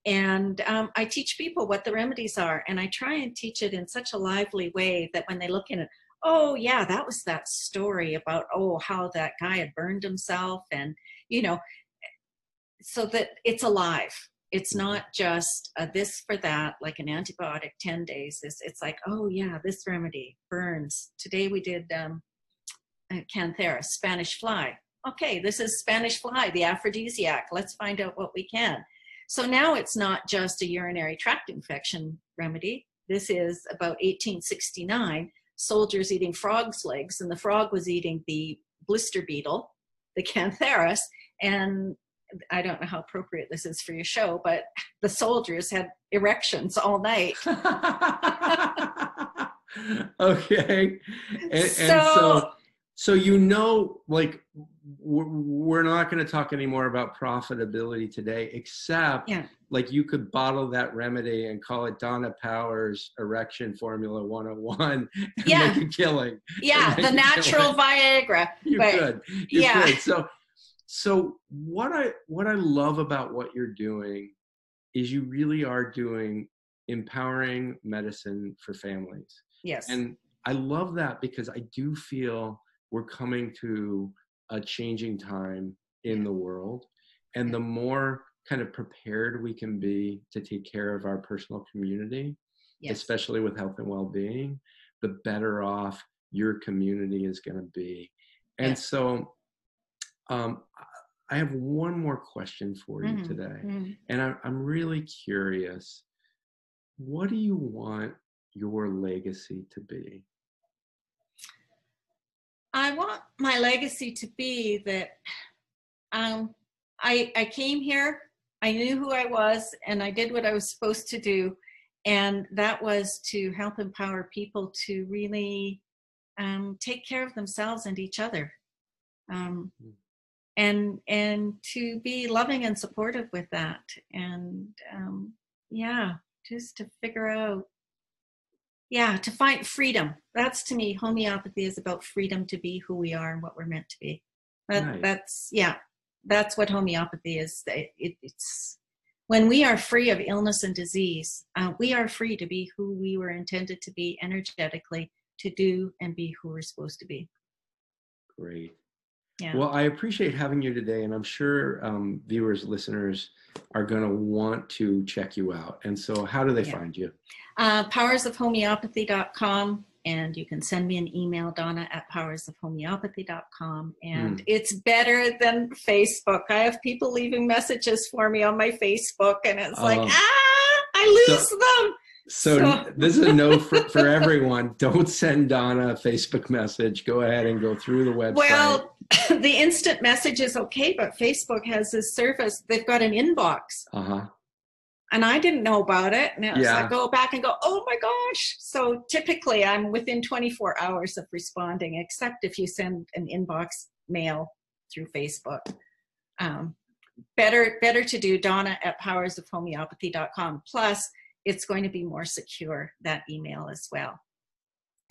[SPEAKER 2] And um, I teach people what the remedies are. And I try and teach it in such a lively way that when they look in it, oh, yeah, that was that story about, oh, how that guy had burned himself. And, you know, so that it's alive it's mm-hmm. not just this for that like an antibiotic 10 days it's, it's like oh yeah this remedy burns today we did um, cantharis spanish fly okay this is spanish fly the aphrodisiac let's find out what we can so now it's not just a urinary tract infection remedy this is about 1869 soldiers eating frog's legs and the frog was eating the blister beetle the cantharis and I don't know how appropriate this is for your show, but the soldiers had erections all night. *laughs*
[SPEAKER 1] okay. And so, and so, so, you know, like, we're not going to talk anymore about profitability today, except yeah. like you could bottle that remedy and call it Donna Powers Erection Formula 101 and yeah. make a killing.
[SPEAKER 2] Yeah, the natural Viagra.
[SPEAKER 1] You but, could. You yeah. Could. So, so what i what i love about what you're doing is you really are doing empowering medicine for families
[SPEAKER 2] yes
[SPEAKER 1] and i love that because i do feel we're coming to a changing time in the world and the more kind of prepared we can be to take care of our personal community yes. especially with health and well-being the better off your community is going to be and yes. so um, I have one more question for you mm-hmm. today. Mm-hmm. And I, I'm really curious what do you want your legacy to be?
[SPEAKER 2] I want my legacy to be that um, I, I came here, I knew who I was, and I did what I was supposed to do. And that was to help empower people to really um, take care of themselves and each other. Um, mm and and to be loving and supportive with that and um, yeah just to figure out yeah to find freedom that's to me homeopathy is about freedom to be who we are and what we're meant to be that, nice. that's yeah that's what homeopathy is it, it, it's when we are free of illness and disease uh, we are free to be who we were intended to be energetically to do and be who we're supposed to be
[SPEAKER 1] great yeah. Well, I appreciate having you today, and I'm sure um, viewers, listeners are going to want to check you out. And so, how do they yeah. find you?
[SPEAKER 2] Uh, powersofhomeopathy.com, and you can send me an email, Donna at powersofhomeopathy.com. And mm. it's better than Facebook. I have people leaving messages for me on my Facebook, and it's like, um, ah, I lose so, them.
[SPEAKER 1] So, so. this is a note for, *laughs* for everyone. Don't send Donna a Facebook message. Go ahead and go through the website.
[SPEAKER 2] Well, *laughs* the instant message is okay, but Facebook has this service. They've got an inbox. Uh-huh. And I didn't know about it. And yeah. I go back and go, oh my gosh. So typically I'm within 24 hours of responding, except if you send an inbox mail through Facebook. Um, better, better to do Donna at powersofhomeopathy.com. Plus, it's going to be more secure, that email as well.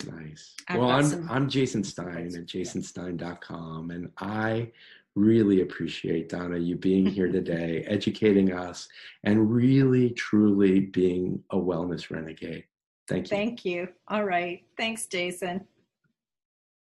[SPEAKER 1] Nice. I've well, I'm I'm Jason Stein at jasonstein.com, and I really appreciate Donna you being here *laughs* today, educating us, and really truly being a wellness renegade. Thank you.
[SPEAKER 2] Thank you. All right. Thanks, Jason.